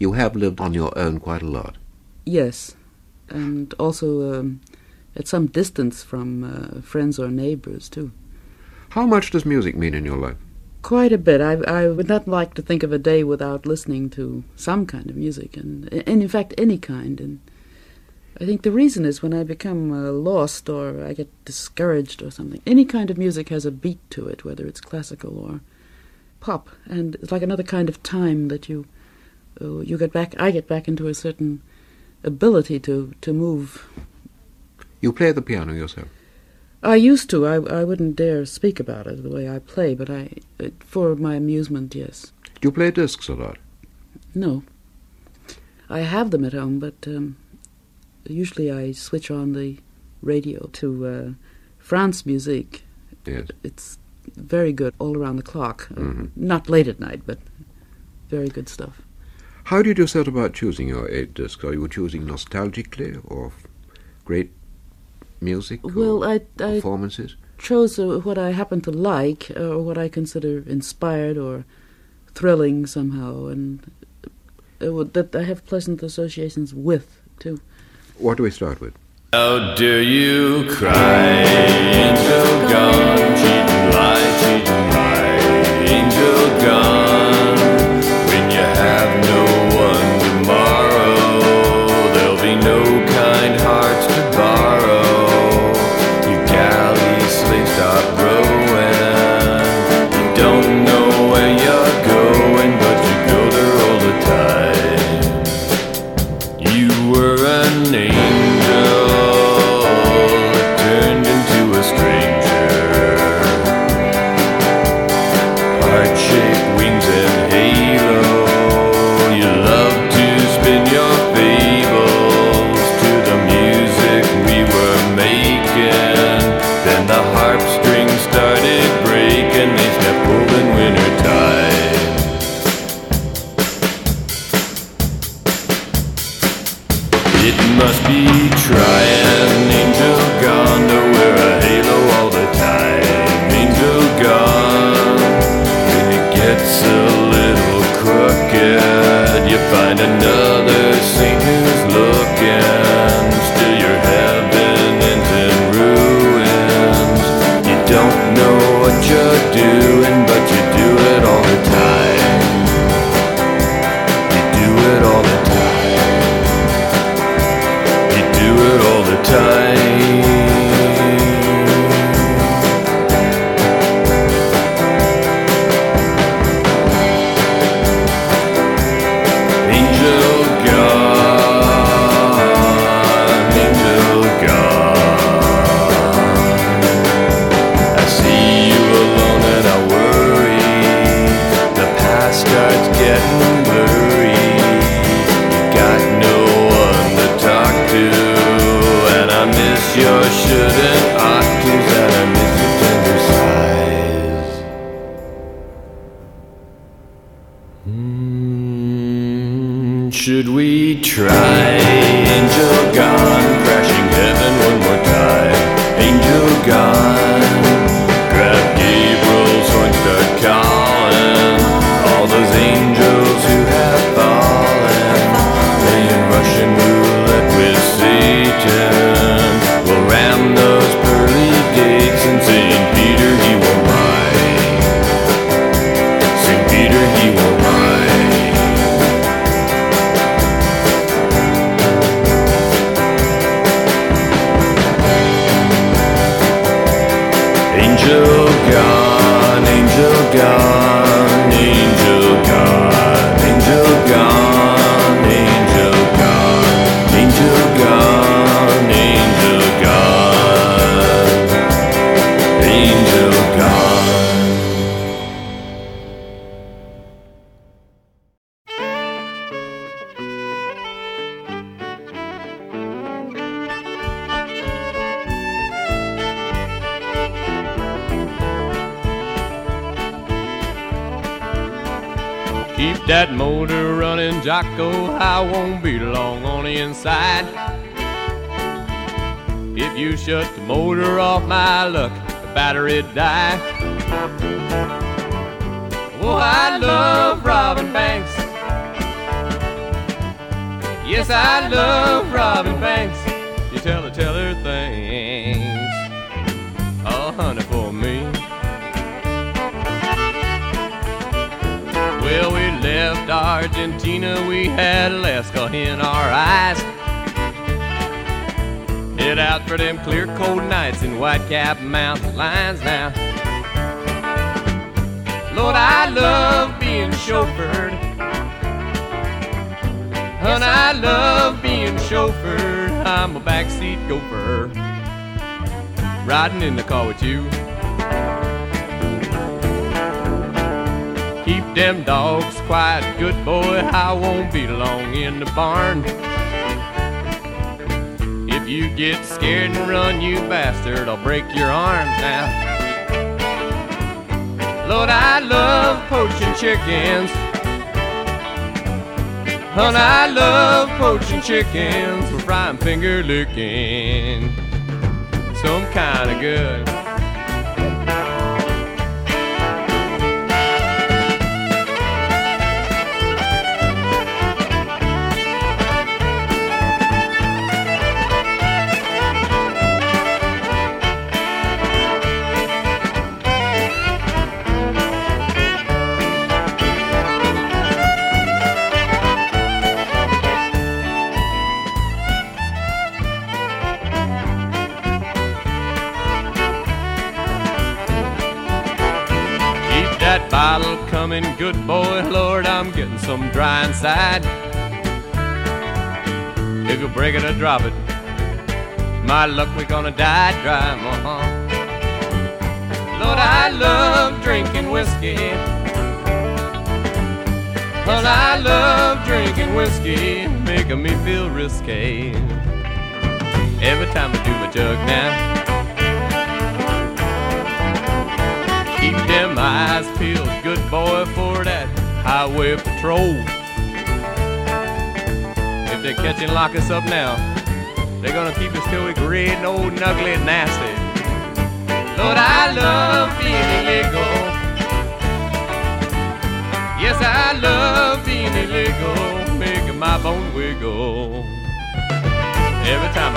You have lived on your own quite a lot. Yes, and also um, at some distance from uh, friends or neighbors too. How much does music mean in your life? Quite a bit. I, I would not like to think of a day without listening to some kind of music, and, and in fact, any kind. And I think the reason is when I become uh, lost or I get discouraged or something, any kind of music has a beat to it, whether it's classical or pop, and it's like another kind of time that you uh, you get back. I get back into a certain ability to to move. You play the piano yourself. I used to. I I wouldn't dare speak about it the way I play, but I uh, for my amusement, yes. Do you play discs a lot? No. I have them at home, but um, usually I switch on the radio to uh, France music. Yes. It's very good all around the clock. Uh, Mhm. not late at night, but very good stuff. How did you set about choosing your eight discs? Are you choosing nostalgically or great music Well, or I I performances? chose uh, what I happen to like uh, or what I consider inspired or thrilling somehow, and uh, what- that I have pleasant associations with too. What do we start with? How dare you cry, angel gone, I love Robin Banks. You tell her, tell her things. Oh, honey, for me. Well, we left Argentina, we had Alaska in our eyes. Head out for them clear cold nights in Whitecap mountain lines now. Lord, I love being chauffeured. Hun, I love being chauffeured. I'm a backseat gopher. Riding in the car with you. Keep them dogs quiet, good boy. I won't be long in the barn. If you get scared and run, you bastard, I'll break your arms now. Lord, I love poaching chickens. Hun, I love poaching chickens for frying finger licking. Some kind of good. Good boy. Lord, I'm getting some dry inside. If you break it or drop it, my luck, we're gonna die dry, uh-huh. Lord, I love drinking whiskey. Well, I love drinking whiskey, making me feel risque. Every time I do my jug now. Them eyes peeled, good boy, for that highway patrol. If they catch and lock us up now, they're gonna keep us till we great and old and ugly and nasty. Lord, I love being illegal. Yes, I love being illegal, making my bone wiggle. Every time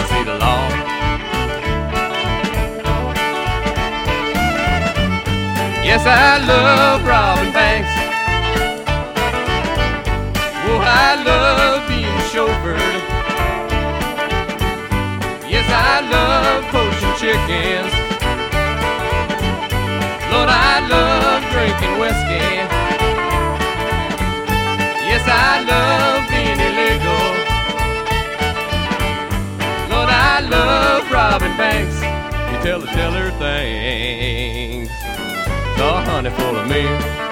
Yes, I love robbing Banks. Oh, I love being chauffeured. Yes, I love poaching chickens. Lord, I love drinking whiskey. Yes, I love being illegal. Lord, I love Robin Banks. You tell her, tell her honey full of me.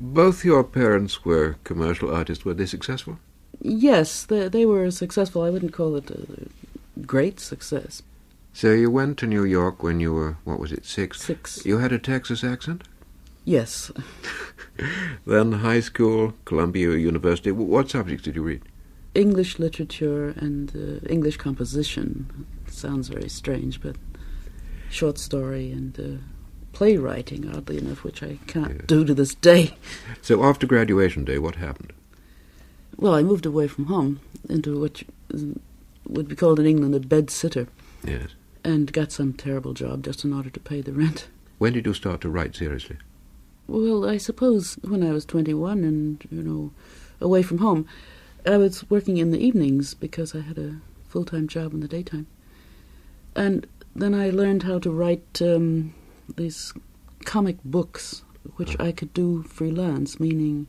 Both your parents were commercial artists. Were they successful? Yes, they, they were successful. I wouldn't call it a great success. So you went to New York when you were, what was it, six? Six. You had a Texas accent? Yes. Then high school, Columbia University. What subjects did you read? English literature and uh, English composition. Sounds very strange, but short story and uh, playwriting, oddly enough, which I can't do to this day. So after graduation day, what happened? Well, I moved away from home into what would be called in England a bed sitter Yes. and got some terrible job just in order to pay the rent. When did you start to write seriously? Well, I suppose when I was 21 and, you know, away from home, I was working in the evenings because I had a full time job in the daytime. And then I learned how to write um, these comic books, which I could do freelance, meaning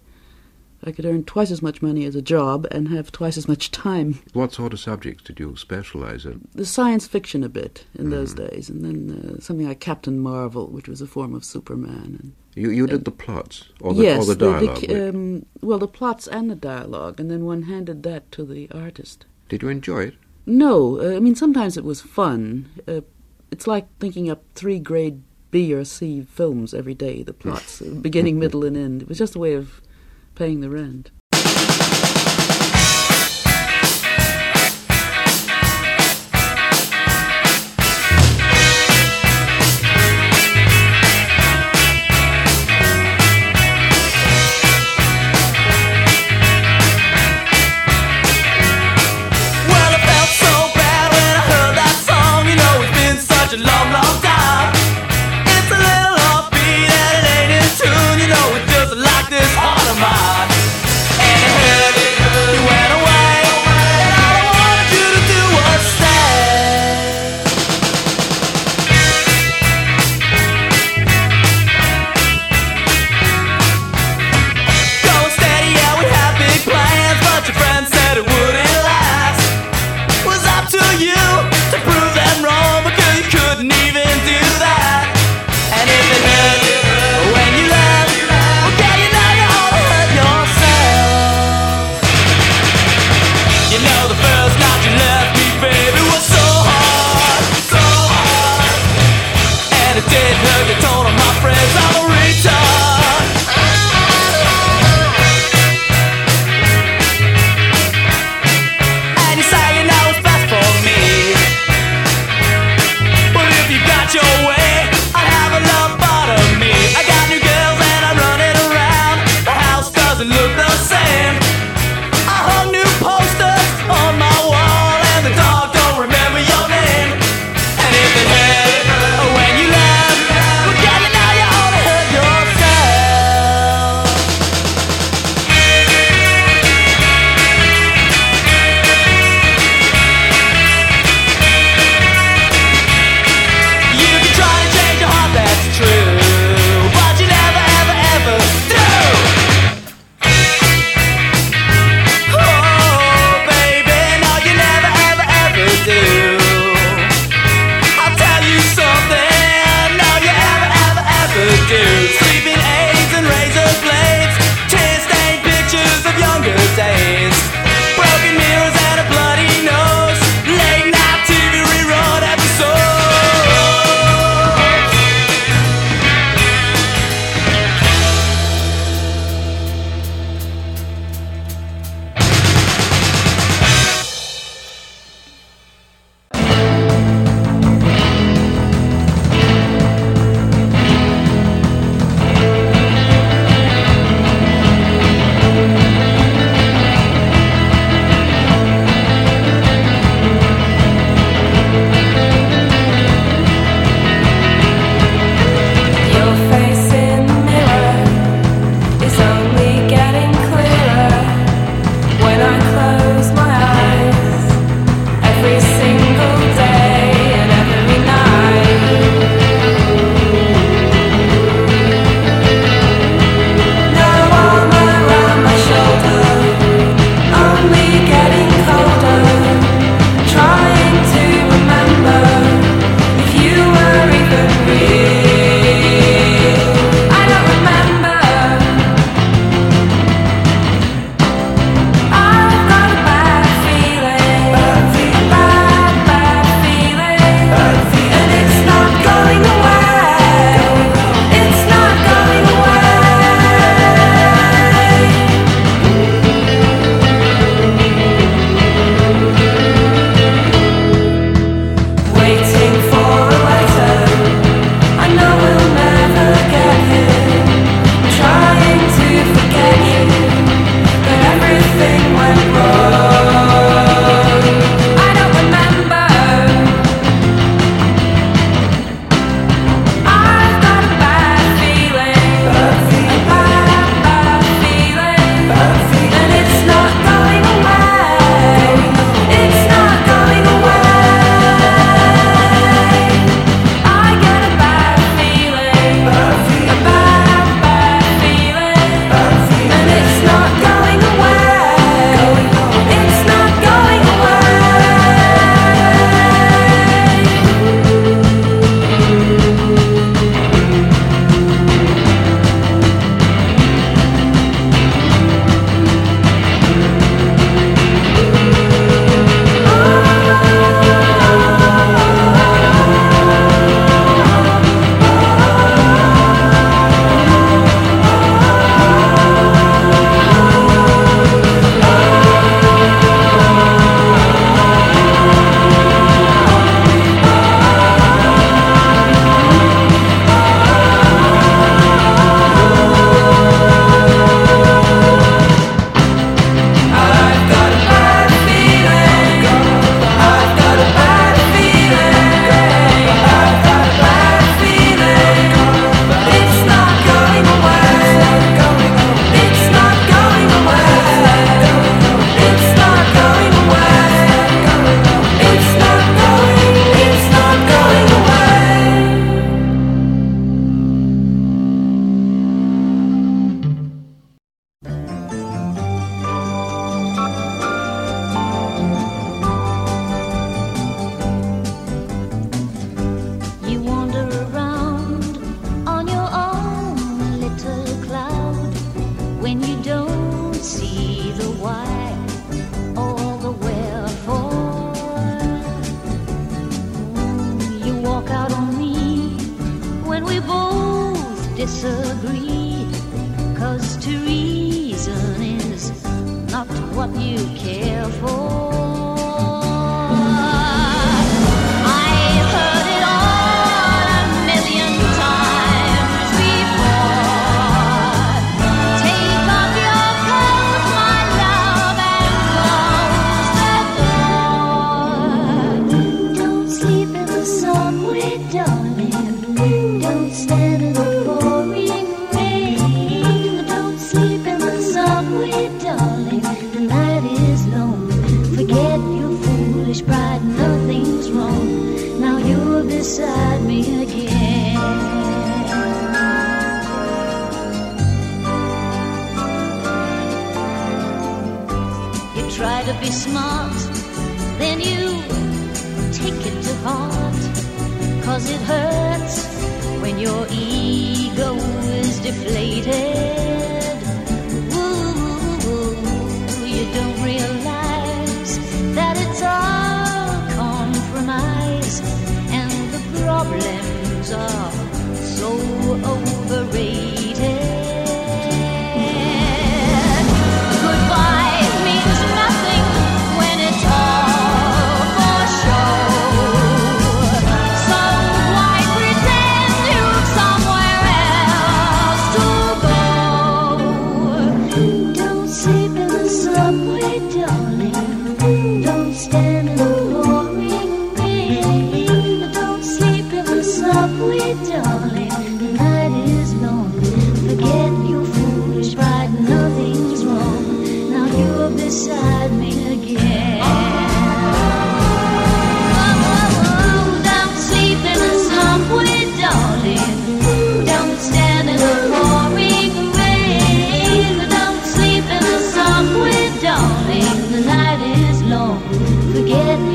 I could earn twice as much money as a job and have twice as much time. What sort of subjects did you specialize in? The science fiction a bit in those days, and then uh, something like Captain Marvel, which was a form of Superman. And You you did the plots or the, yes, or the dialogue. ki- which- um, well, the plots and the dialogue, and then one handed that to the artist. did you enjoy it? No, uh, I mean sometimes it was fun. Uh, it's like thinking up three grade B or C films every day. The plots, beginning, middle, and end. It was just a way of paying the rent.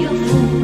you.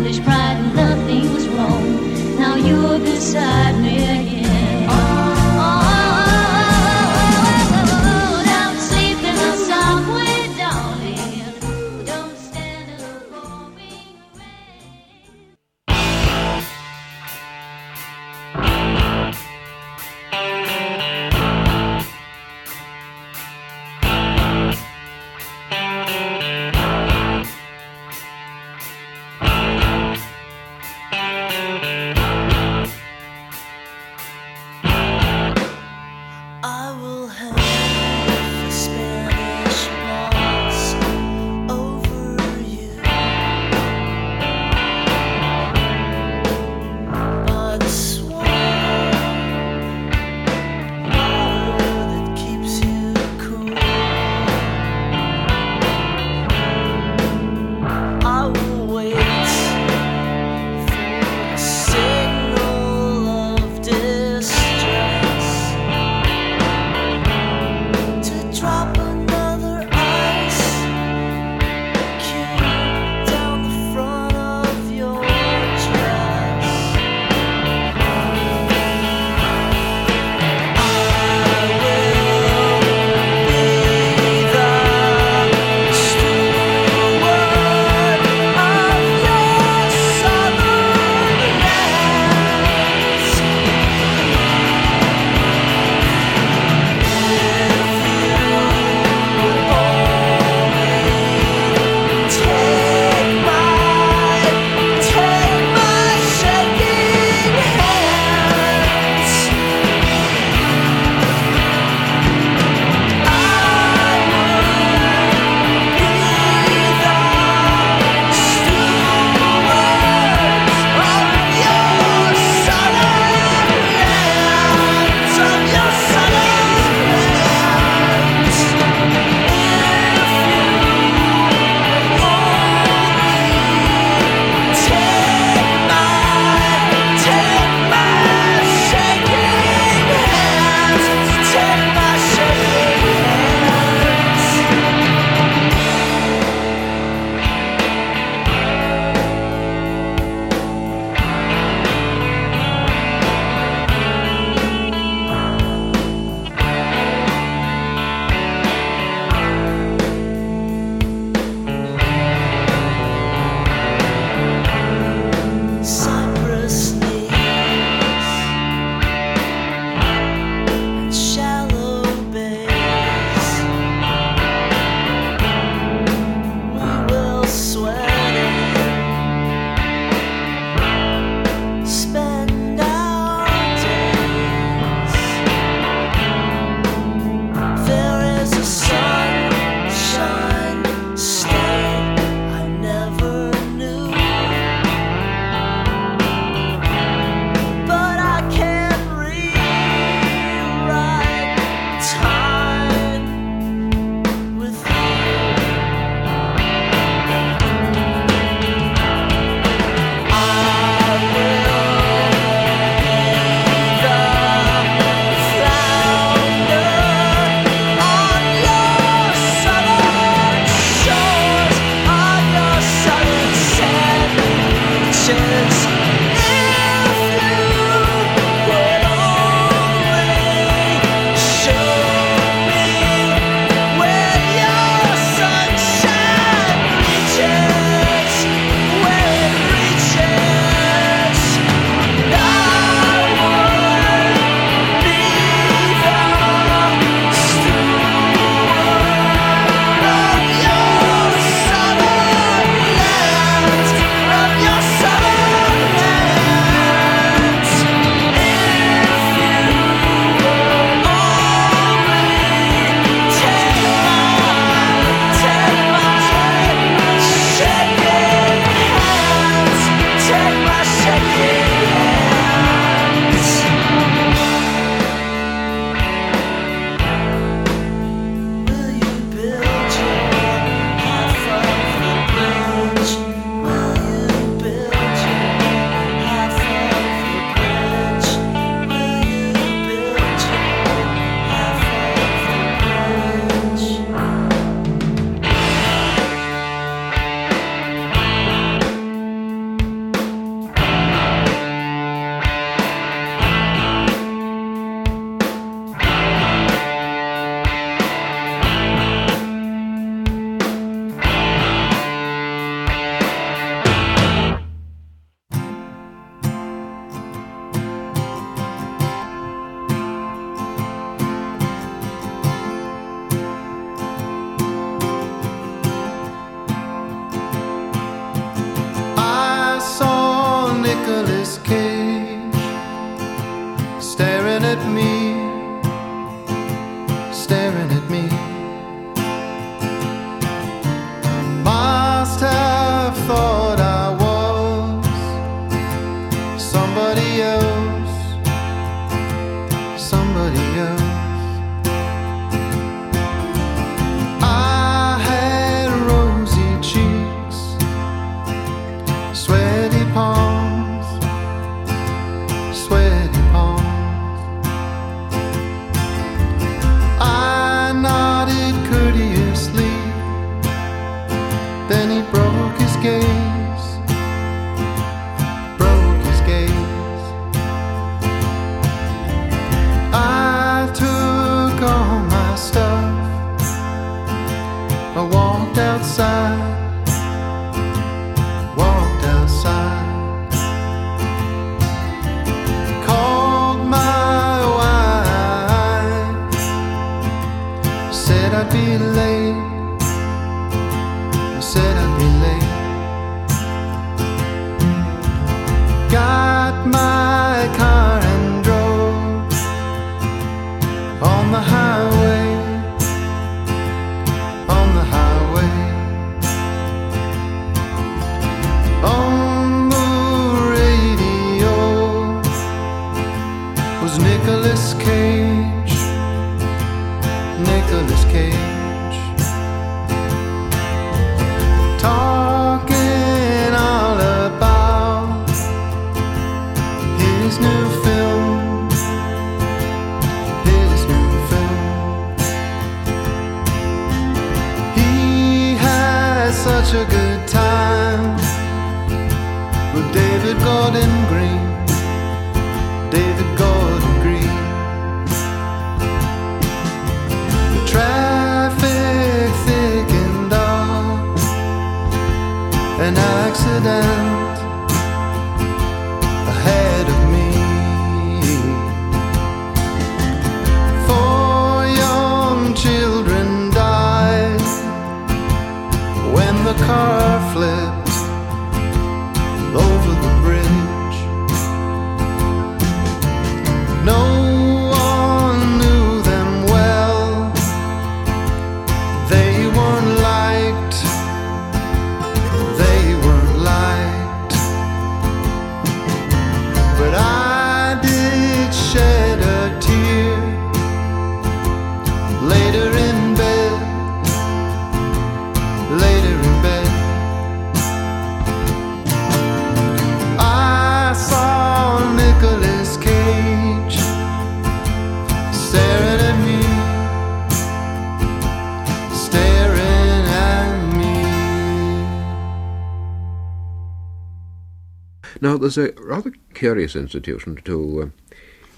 There's a rather curious institution to uh,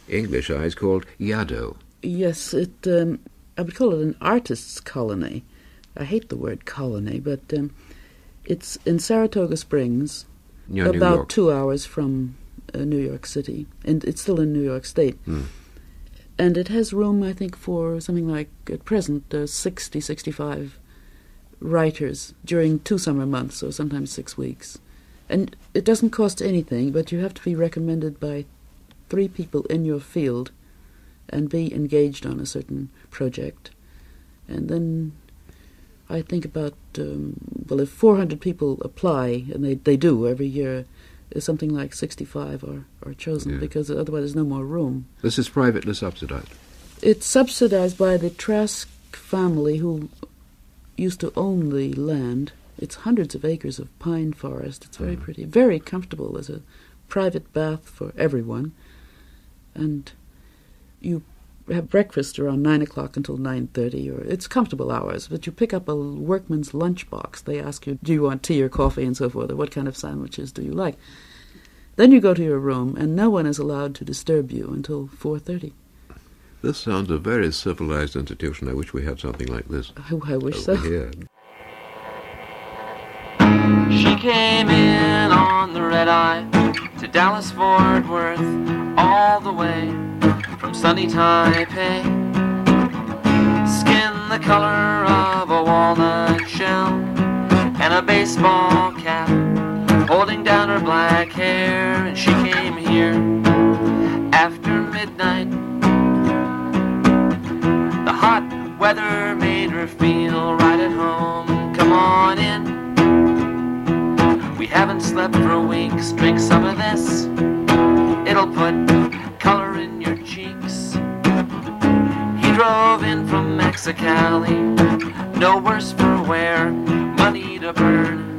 English eyes called Yaddo. Yes, it. Um, I would call it an artist's colony. I hate the word colony, but um, it's in Saratoga Springs, near about two hours from uh, New York City, and it's still in New York State. Hmm. And it has room, I think, for something like at present uh, 60, 65 writers during two summer months, or sometimes six weeks. And it doesn't cost anything, but you have to be recommended by three people in your field and be engaged on a certain project. And then I think about, um, well, if 400 people apply, and they, they do every year, something like 65 are, are chosen Yeah. because otherwise there's no more room. This is privately subsidized. It's subsidized by the Trask family who used to own the land. It's hundreds of acres of pine forest. It's very mm. pretty, very comfortable. There's a private bath for everyone, and you have breakfast around nine o'clock until nine thirty, or it's comfortable hours. But you pick up a workman's lunch box. They ask you, "Do you want tea or coffee and so forth, or what kind of sandwiches do you like?" Then you go to your room, and no one is allowed to disturb you until four thirty. This sounds a very civilized institution. I wish we had something like this I, I wish over so. here. She came in on the red eye to Dallas Fort Worth, all the way from sunny Taipei. Skin the color of a walnut shell, and a baseball cap, holding down her black hair. And she came here after midnight The hot Weather made her feel right at home. Come on in. Haven't slept for weeks. Drink some of this. It'll put color in your cheeks. He drove in from Mexicali. No worse for wear. Money to burn.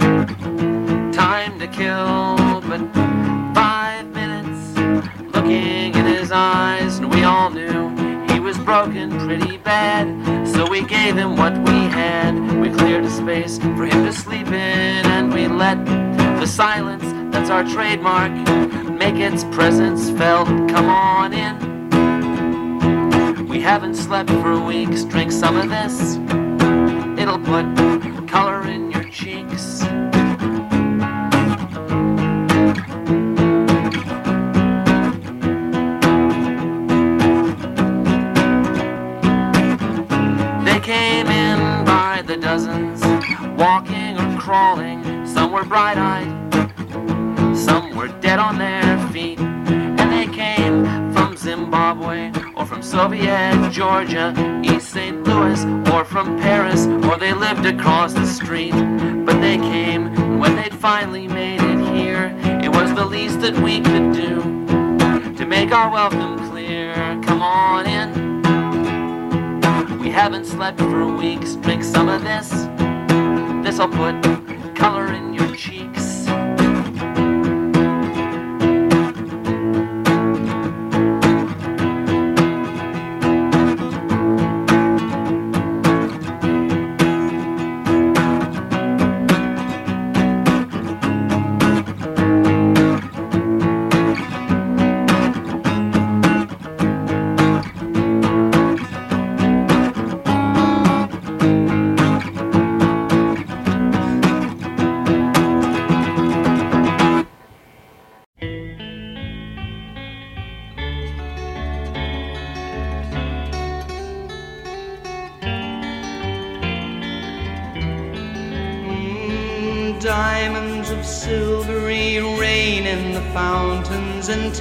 Time to kill. But five minutes looking in his eyes, and we all knew he was broken pretty bad. So we gave him what we had. We cleared a space for him to sleep in, and we let the silence that's our trademark make its presence felt. Come on in. We haven't slept for weeks. Drink some of this. It'll put color in your cheeks. They came in by the dozens, walking crawling. Some were bright eyed, some were dead on their feet. And they came from Zimbabwe or from Soviet Georgia, East St. Louis, or from Paris, or they lived across the street. But they came when they'd finally made it here. It was the least that we could do to make our welcome clear. Come on in. We haven't slept for weeks. Drink some of this. This'll put color in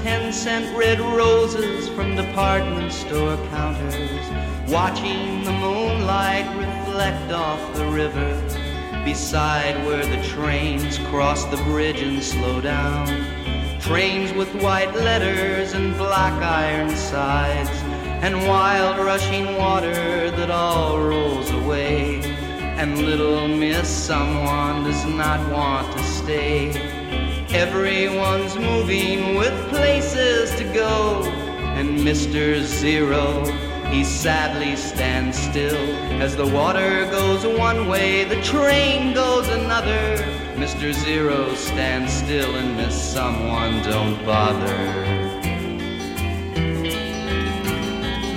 ten cent red roses from department store counters. Watching the moonlight reflect off the river beside where the trains cross the bridge and slow down. Trains with white letters and black iron sides and wild rushing water that all rolls away. And little miss someone does not want to stay. Everyone's moving with places to go. And Mr. Zero, he sadly stands still. As the water goes one way, the train goes another. Mr. Zero stands still and miss someone, don't bother.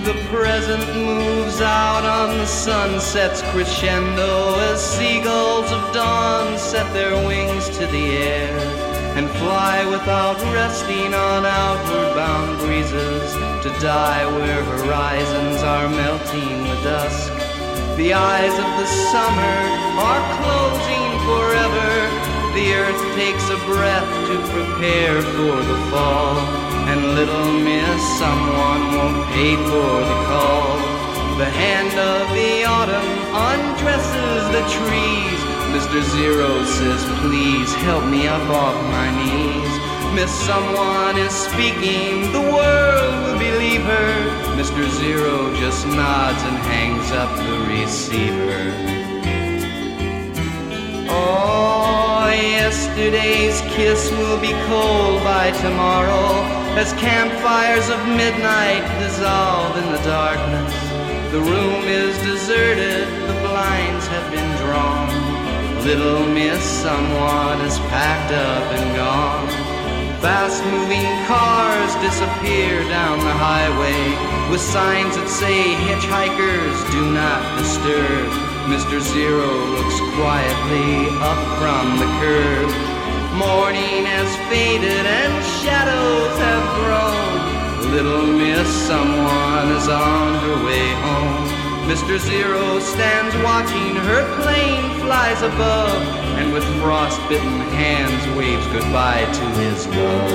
The present moves out on the sunset's crescendo as seagulls of dawn set their wings to the air and fly without resting on outward bound breezes to die where horizons are melting the dusk. The eyes of the summer are closing forever. The earth takes a breath to prepare for the fall. And little miss someone won't pay for the call. The hand of the autumn undresses the trees. Mr. Zero says, please help me up off my knees. Miss someone is speaking, the world will believe her. Mr. Zero just nods and hangs up the receiver. Oh, yesterday's kiss will be cold by tomorrow as campfires of midnight dissolve in the darkness. The room is deserted, the blinds have been drawn. Little miss someone is packed up and gone. Fast moving cars disappear down the highway with signs that say hitchhikers do not disturb. Mr. Zero looks quietly up from the curb. Morning has faded and shadows have grown. Little miss someone is on her way home. Mr. Zero stands watching her plane flies above and with frostbitten hands waves goodbye to his love.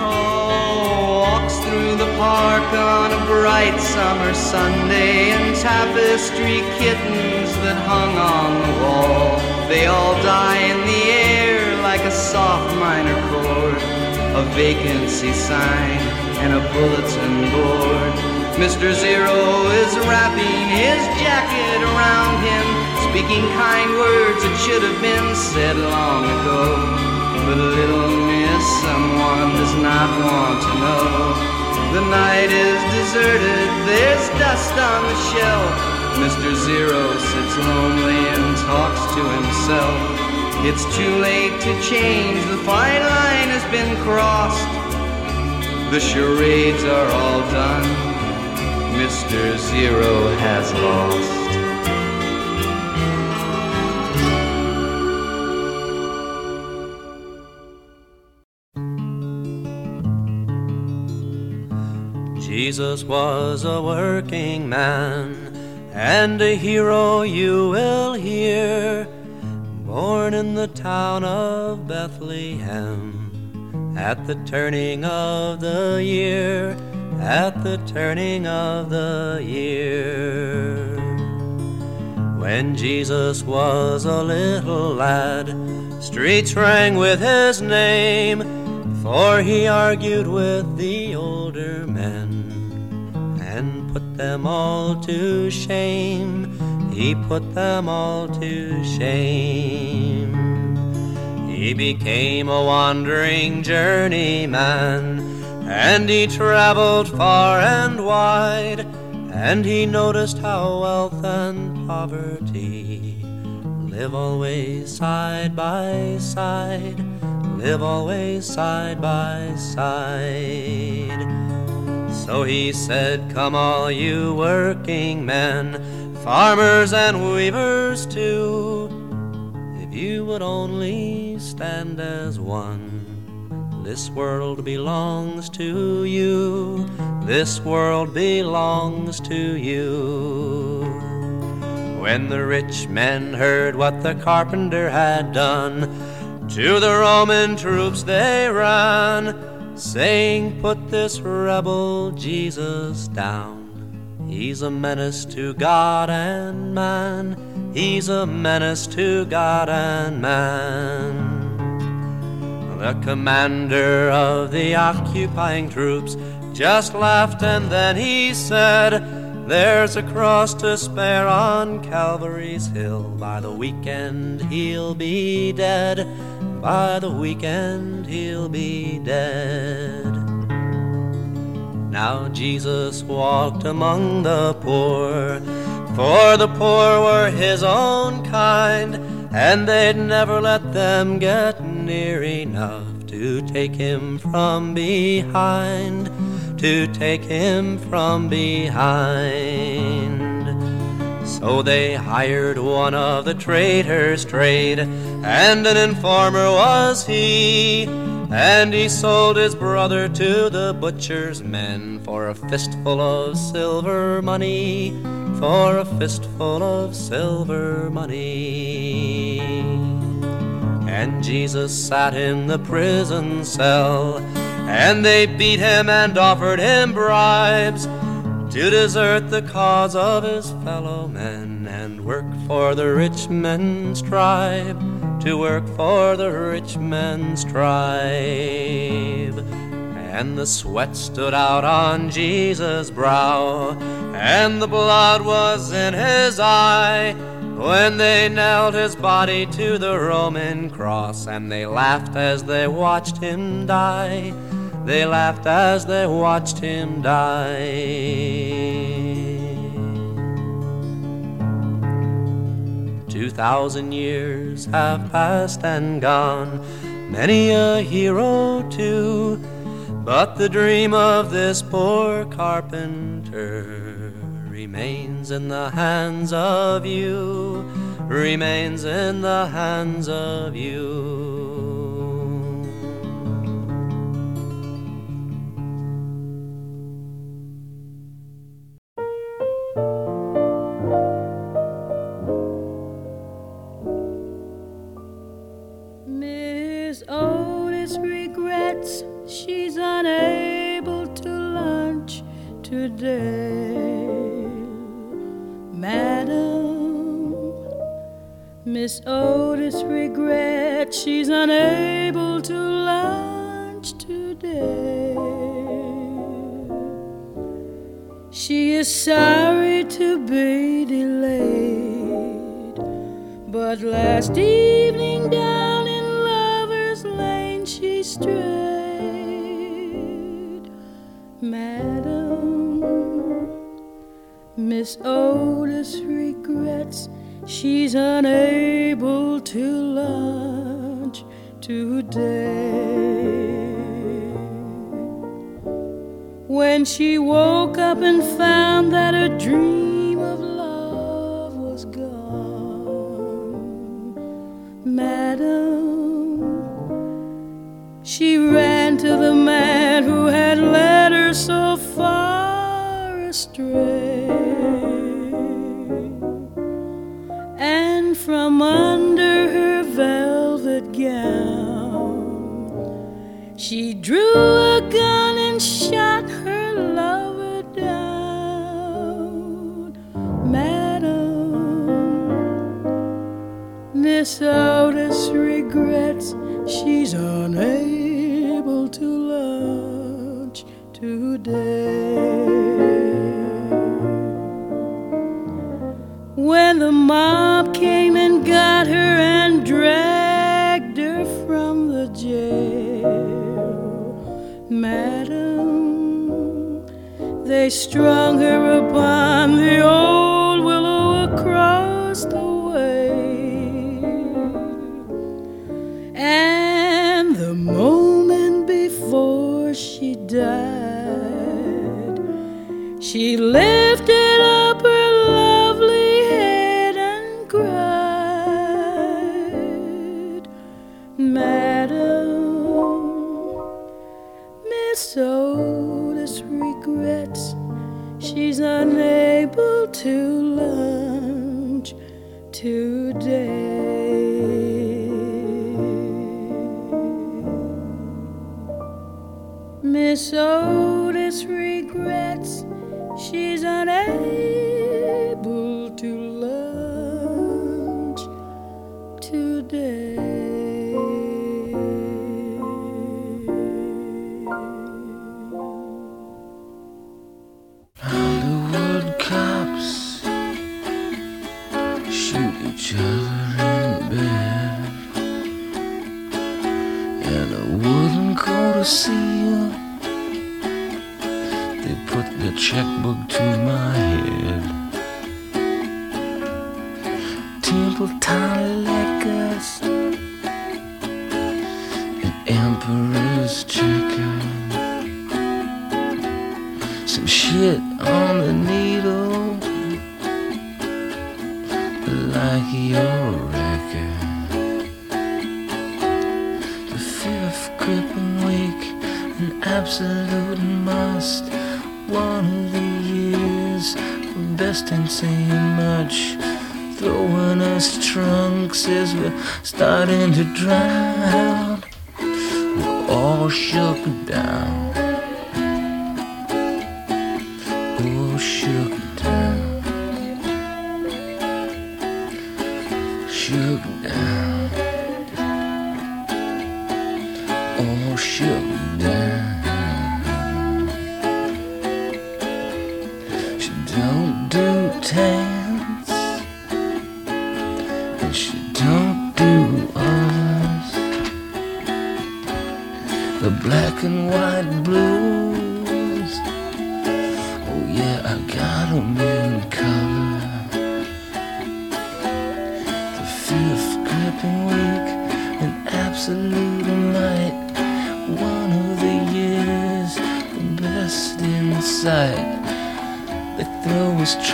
Oh, walks through the park on a bright summer Sunday and tapestry kittens that hung on the wall. They all die in the air like a soft minor chord, a vacancy sign and a bulletin board. Mr. Zero is wrapping his jacket around him, speaking kind words that should have been said long ago. But a little miss, someone does not want to know. The night is deserted, there's dust on the shelf. Mr. Zero sits lonely and talks to himself. It's too late to change, the fine line has been crossed. The charades are all done. Mr. Zero has lost. Jesus was a working man and a hero you will hear, born in the town of Bethlehem at the turning of the year, at the turning of the year. When Jesus was a little lad, streets rang with his name, for he argued with the older men and put them all to shame. He put them all to shame. He became a wandering journeyman, and he traveled far and wide, and he noticed how wealth and poverty live always side by side, live always side by side. So he said, Come, all you working men, farmers and weavers too, if you would only stand as one. This world belongs to you, this world belongs to you. When the rich men heard what the carpenter had done, to the Roman troops they ran saying, Put this rebel Jesus down. He's a menace to God and man. He's a menace to God and man. The commander of the occupying troops just laughed and then he said, There's a cross to spare on Calvary's hill. By the weekend he'll be dead. By the weekend he'll be dead. Now Jesus walked among the poor, for the poor were his own kind, and they'd never let them get near enough to take him from behind, to take him from behind. So they hired one of the traitors' trade, and an informer was he. And he sold his brother to the butcher's men for a fistful of silver money, for a fistful of silver money. And Jesus sat in the prison cell, and they beat him and offered him bribes to desert the cause of his fellow men and work for the rich men's tribe, to work for the rich man's tribe. And the sweat stood out on Jesus' brow, and the blood was in his eye. When they nailed his body to the Roman cross, and they laughed as they watched him die. They laughed as they watched him die. Two thousand years have passed and gone, many a hero too. But the dream of this poor carpenter remains in the hands of you, remains in the hands of you. Today. Madam, Miss Otis regrets she's unable to lunch today. She is sorry to be delayed, but last evening down in Lover's Lane she strayed. Madam, Miss Otis regrets she's unable to lunch today. When she woke up and found that her dream of love was gone, Madam, she ran to the man who had led her so far astray. From under her velvet gown, she drew a gun and shot her lover down. Madam, Miss Otis regrets she's unable to lunch today. When the mob came and got her and dragged her from the jail, Madam, they strung her upon the old willow across the way. And the moment before she died, she lifted up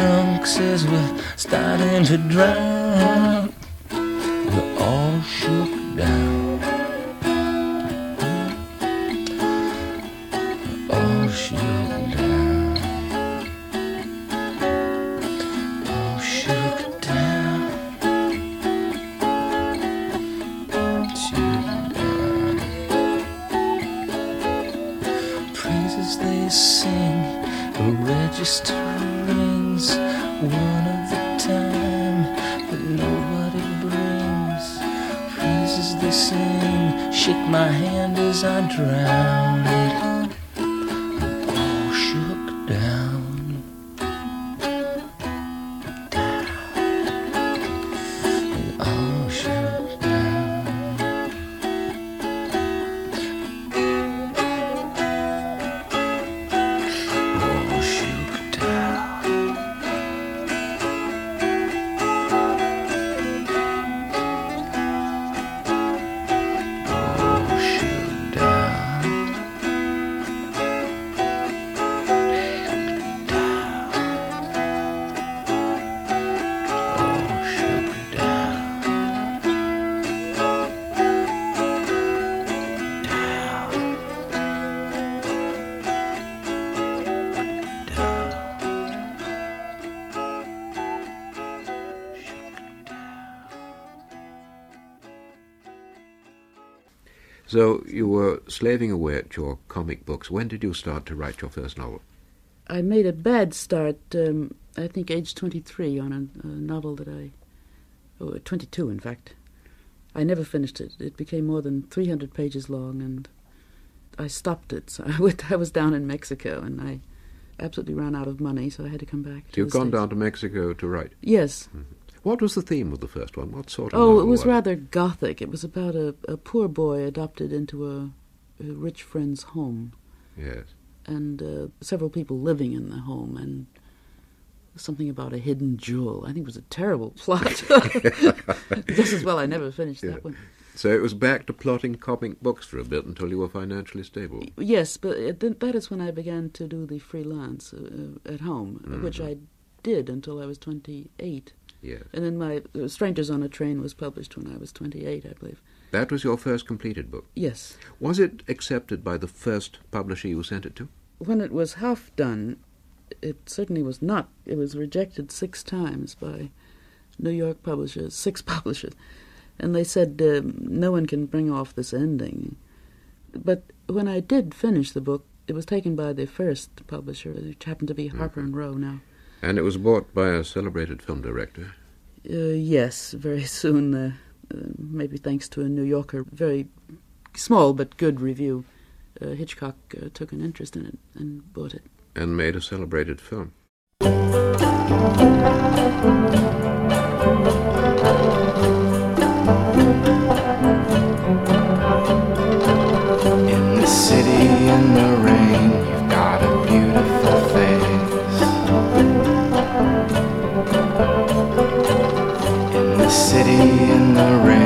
trunks as we're starting to drown. We're all shook down. Slaving away at your comic books. When did you start to write your first novel? I made a bad start, um, I think, age 23, on a, a novel that I. Oh, 22, in fact. I never finished it. It became more than 300 pages long, and I stopped it. So I, went, I was down in Mexico, and I absolutely ran out of money, so I had to come back. To You've gone States. down to Mexico to write. Yes. What was the theme of the first one? What sort of Oh, it was was rather gothic. It was about a, a poor boy adopted into a, a rich friend's home, Yes. and uh, several people living in the home, and something about a hidden jewel. I think it was a terrible plot. Just as well I never finished Yeah. that one. So it was back to plotting comic books for a bit until you were financially stable. Yes, but it, that is when I began to do the freelance uh, uh, at home, uh, which I did until I was 28. Yes. And then my uh, Strangers on a Train was published when I was 28, I believe. That was your first completed book. Yes. Was it accepted by the first publisher you sent it to? When it was half done, it certainly was not. It was rejected six times by New York publishers, six publishers. And they said, um, no one can bring off this ending. But when I did finish the book, it was taken by the first publisher, which happened to be Harper and Row now. And it was bought by a celebrated film director. Uh, yes, very soon, uh, uh, maybe thanks to a New Yorker, very small but good review, uh, Hitchcock uh, took an interest in it and bought it. and made a celebrated film. The rain,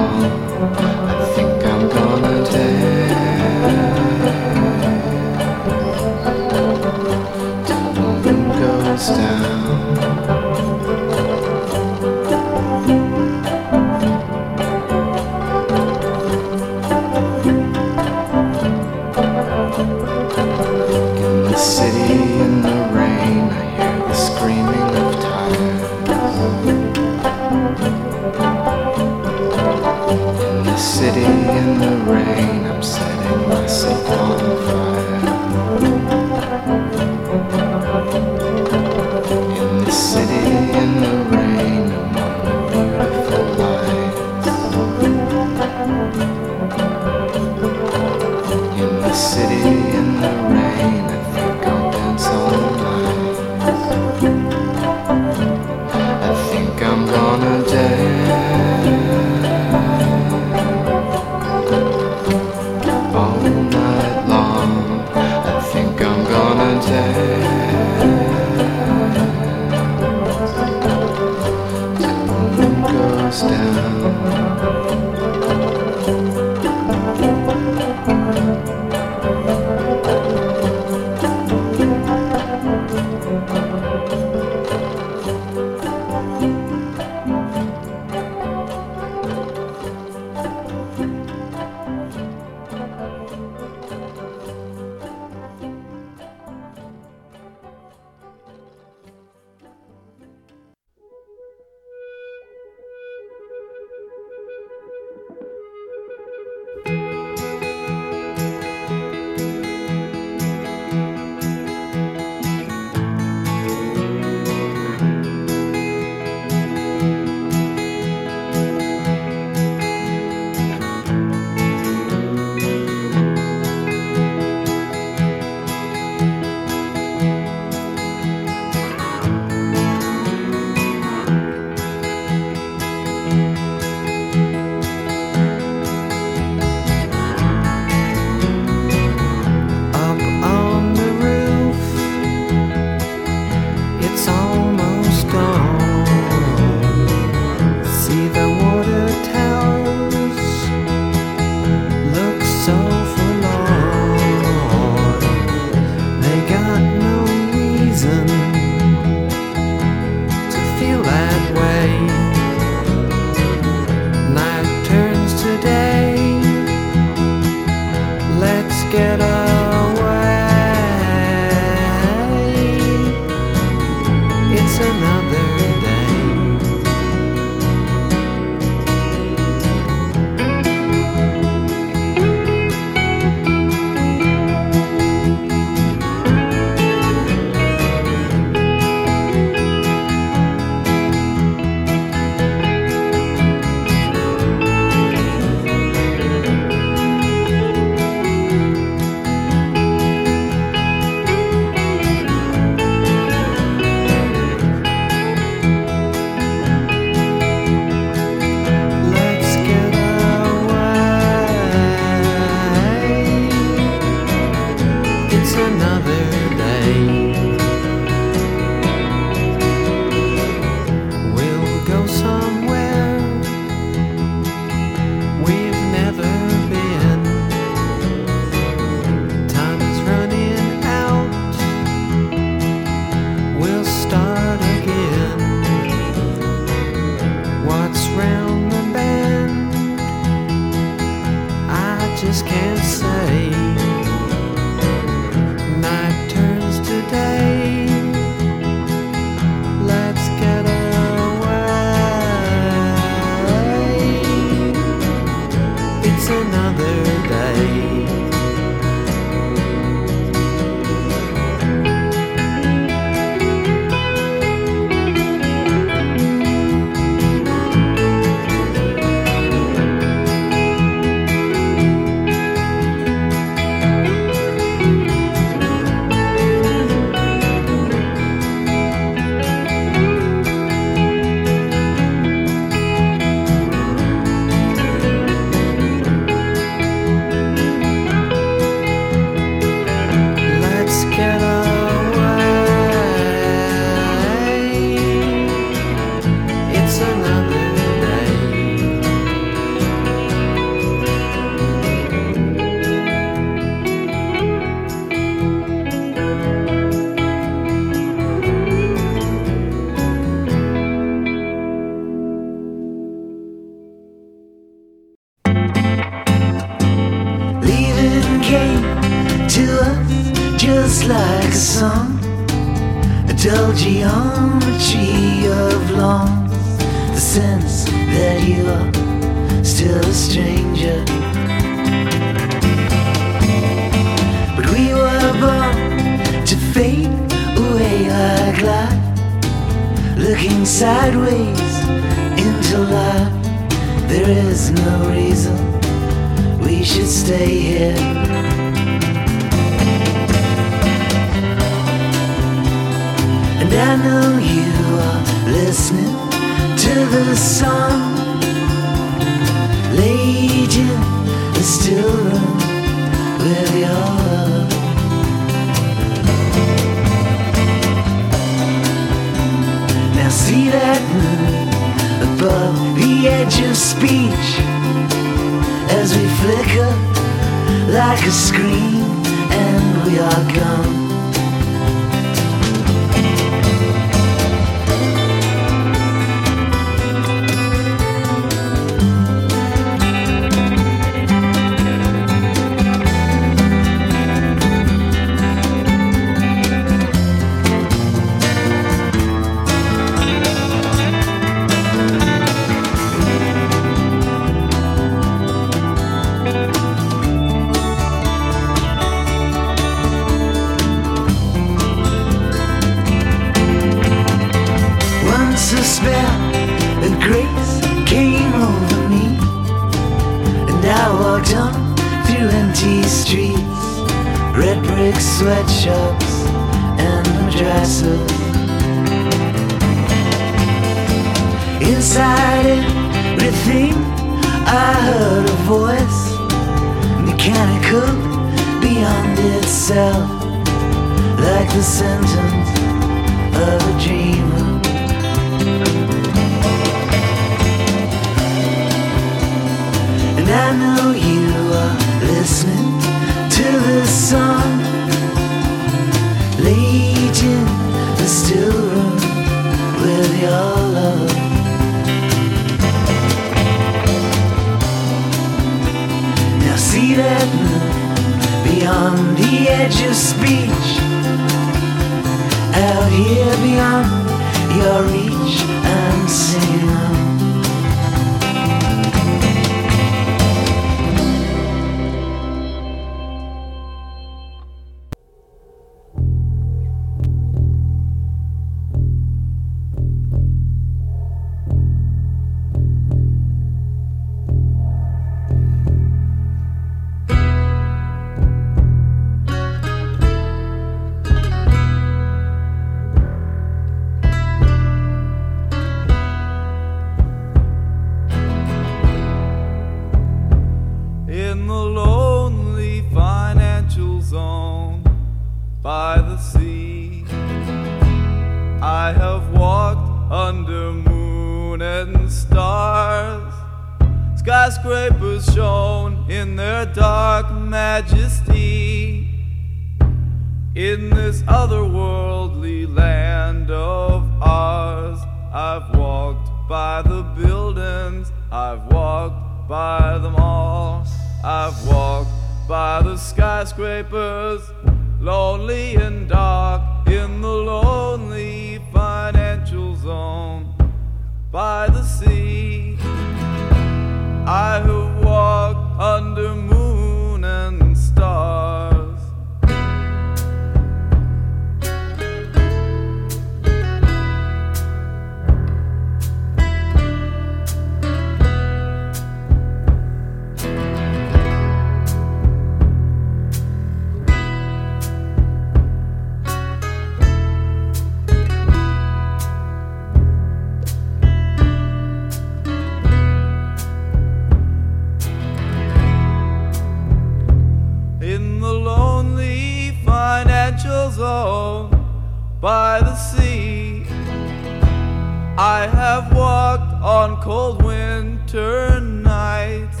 I have walked on cold winter nights.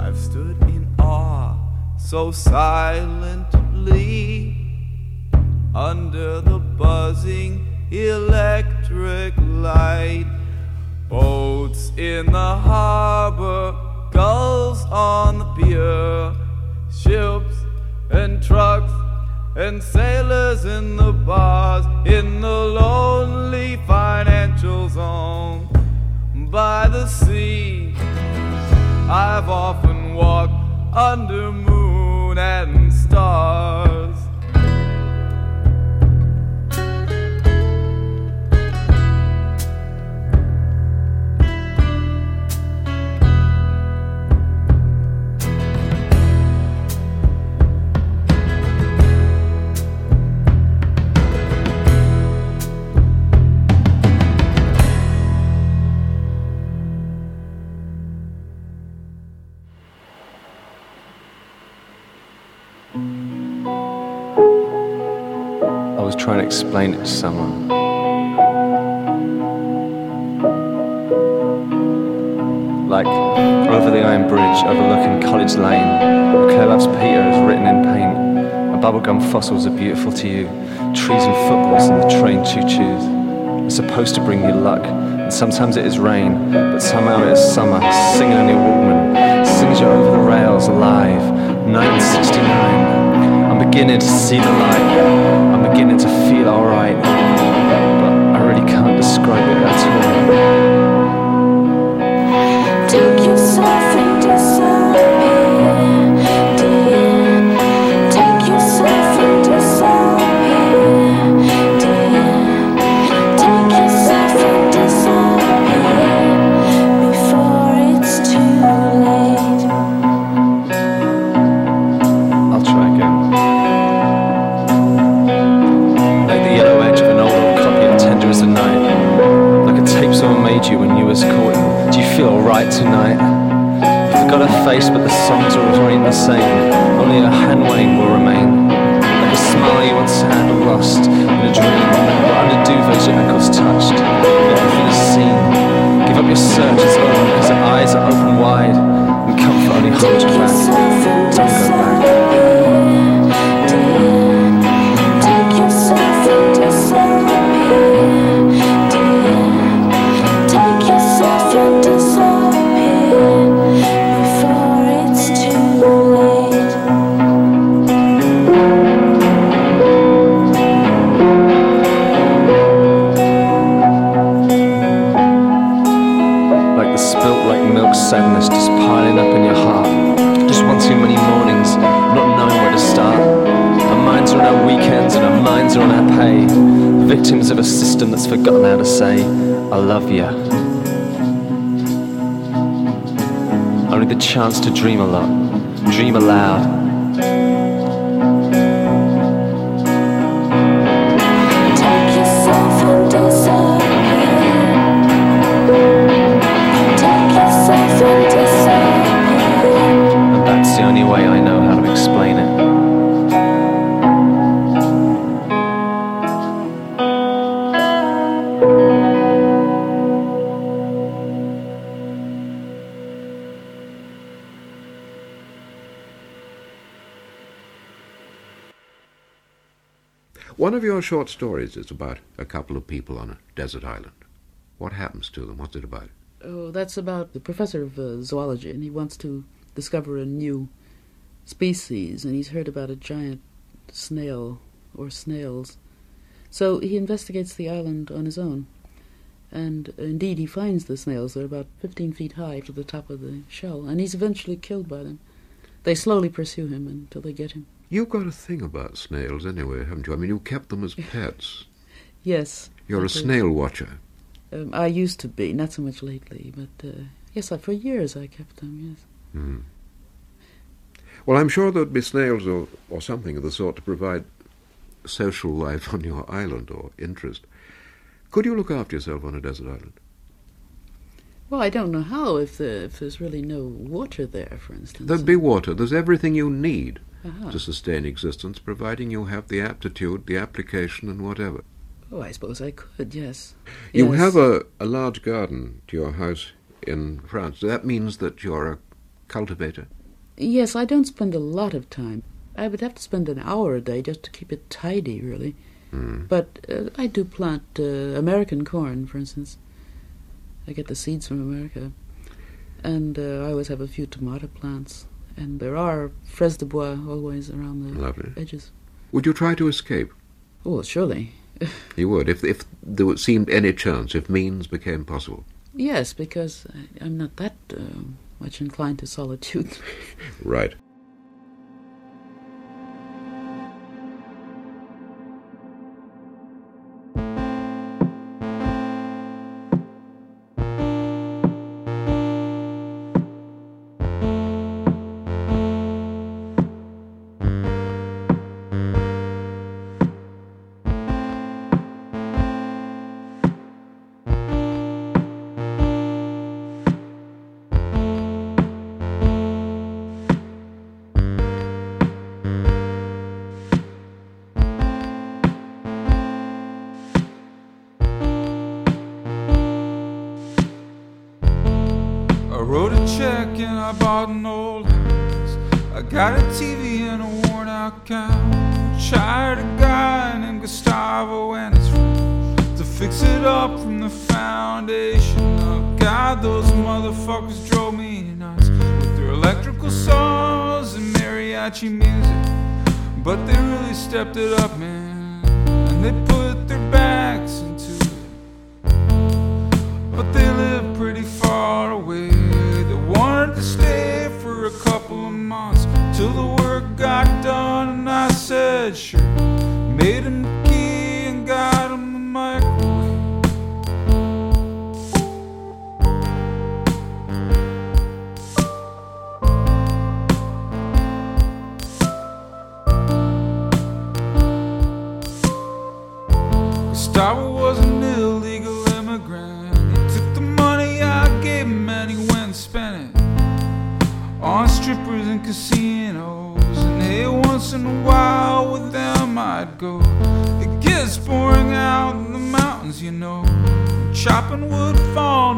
I've stood in awe so silently under the buzzing electric light. Boats in the harbor, gulls on the pier, ships and trucks and sailors in the bars in the lonely financial zone by the sea. I've often walked under moon and stars. Explain it to someone. Like over the iron bridge overlooking College Lane, Claire loves Peter is written in paint. And bubblegum fossils are beautiful to you. Trees and footballs and the train choo-choos. It's supposed to bring you luck, and sometimes it is rain, but somehow it is summer, singing in your Walkman, sings you over the rails alive. 1969. I'm beginning to see the light. I'm beginning to feel alright. But I really can't describe it at all. Face, but the songs will remain the same. Only a hand wave will remain. Chance to dream a lot, dream aloud. Your short stories is about a couple of people on a desert island. What happens to them? What's it about? Oh, that's about the professor of uh, zoology, and he wants to discover a new species, and he's heard about a giant snail or snails. So he investigates the island on his own, and indeed he finds the snails. They're about 15 feet high to the top of the shell, and he's eventually killed by them. They slowly pursue him until they get him. You've got a thing about snails anyway, haven't you? I mean, you kept them as pets. Yes. You're I a snail watcher. Um, I used to be, not so much lately, but uh, yes, I, for years I kept them, yes. Hmm. Well, I'm sure there'd be snails or, or something of the sort to provide social life on your island or interest. Could you look after yourself on a desert island? Well, I don't know how if, the, if there's really no water there, for instance. There'd be water. There's everything you need Aha. to sustain existence, providing you have the aptitude, the application, and whatever. Oh, I suppose I could, yes. You Yes. have a, a large garden to your house in France. That means that you're a cultivator. Yes, I don't spend a lot of time. I would have to spend an hour a day just to keep it tidy, really. Hmm. But uh, I do plant uh, American corn, for instance. I get the seeds from America. And uh, I always have a few tomato plants and there are fraises de bois always around the Lovely. edges. Would you try to escape? Oh, surely. you would, if, if there seemed any chance, if means became possible. Yes, because I, am not that uh, much inclined to solitude. right.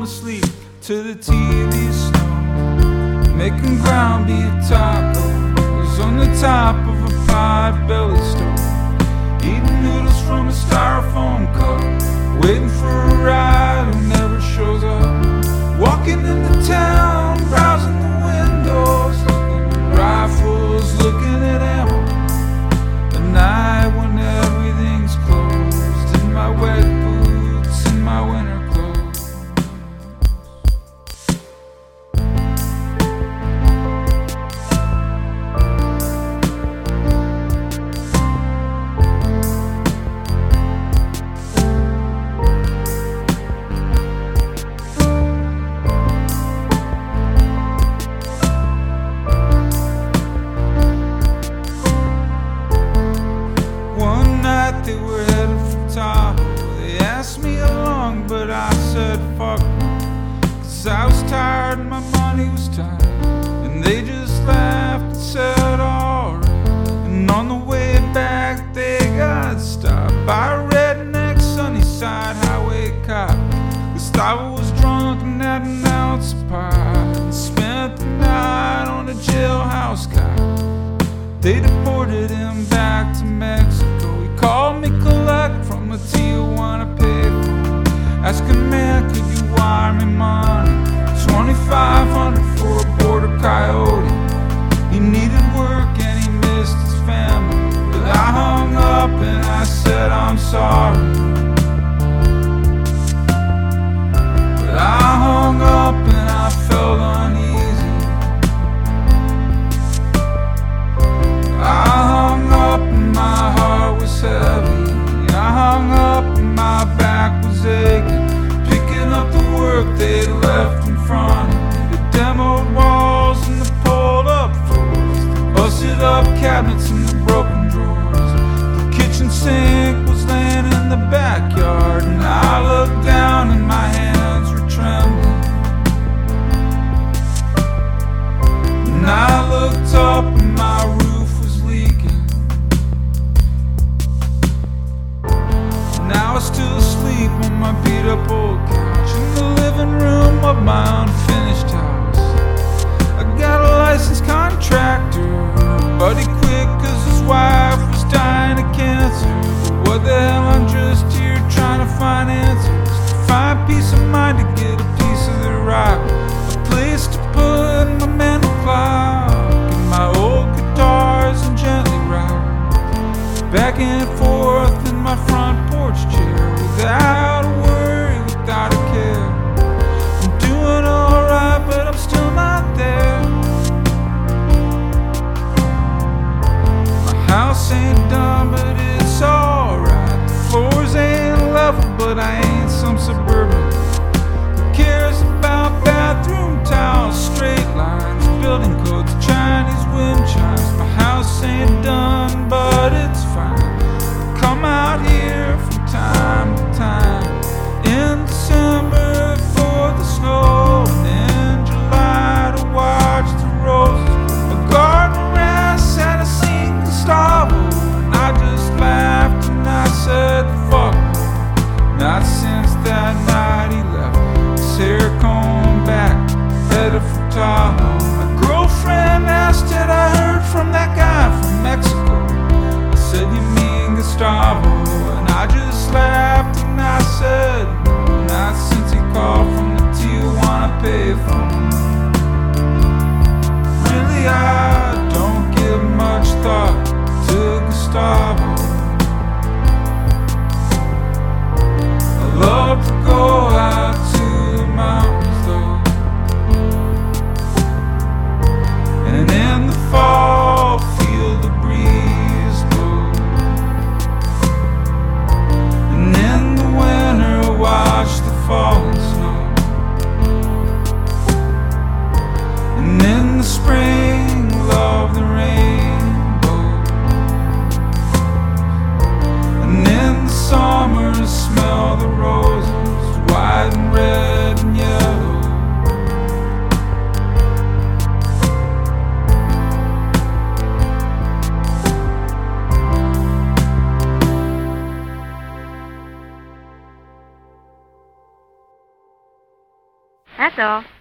asleep to the TV snow. Making ground be a taco. Was on the top of a five belly stove. Eating noodles from a styrofoam cup. Waiting for a ride who never shows up. Walking in the town. I coyote. He needed work and he missed his family. But I hung up and I said, I'm sorry. All.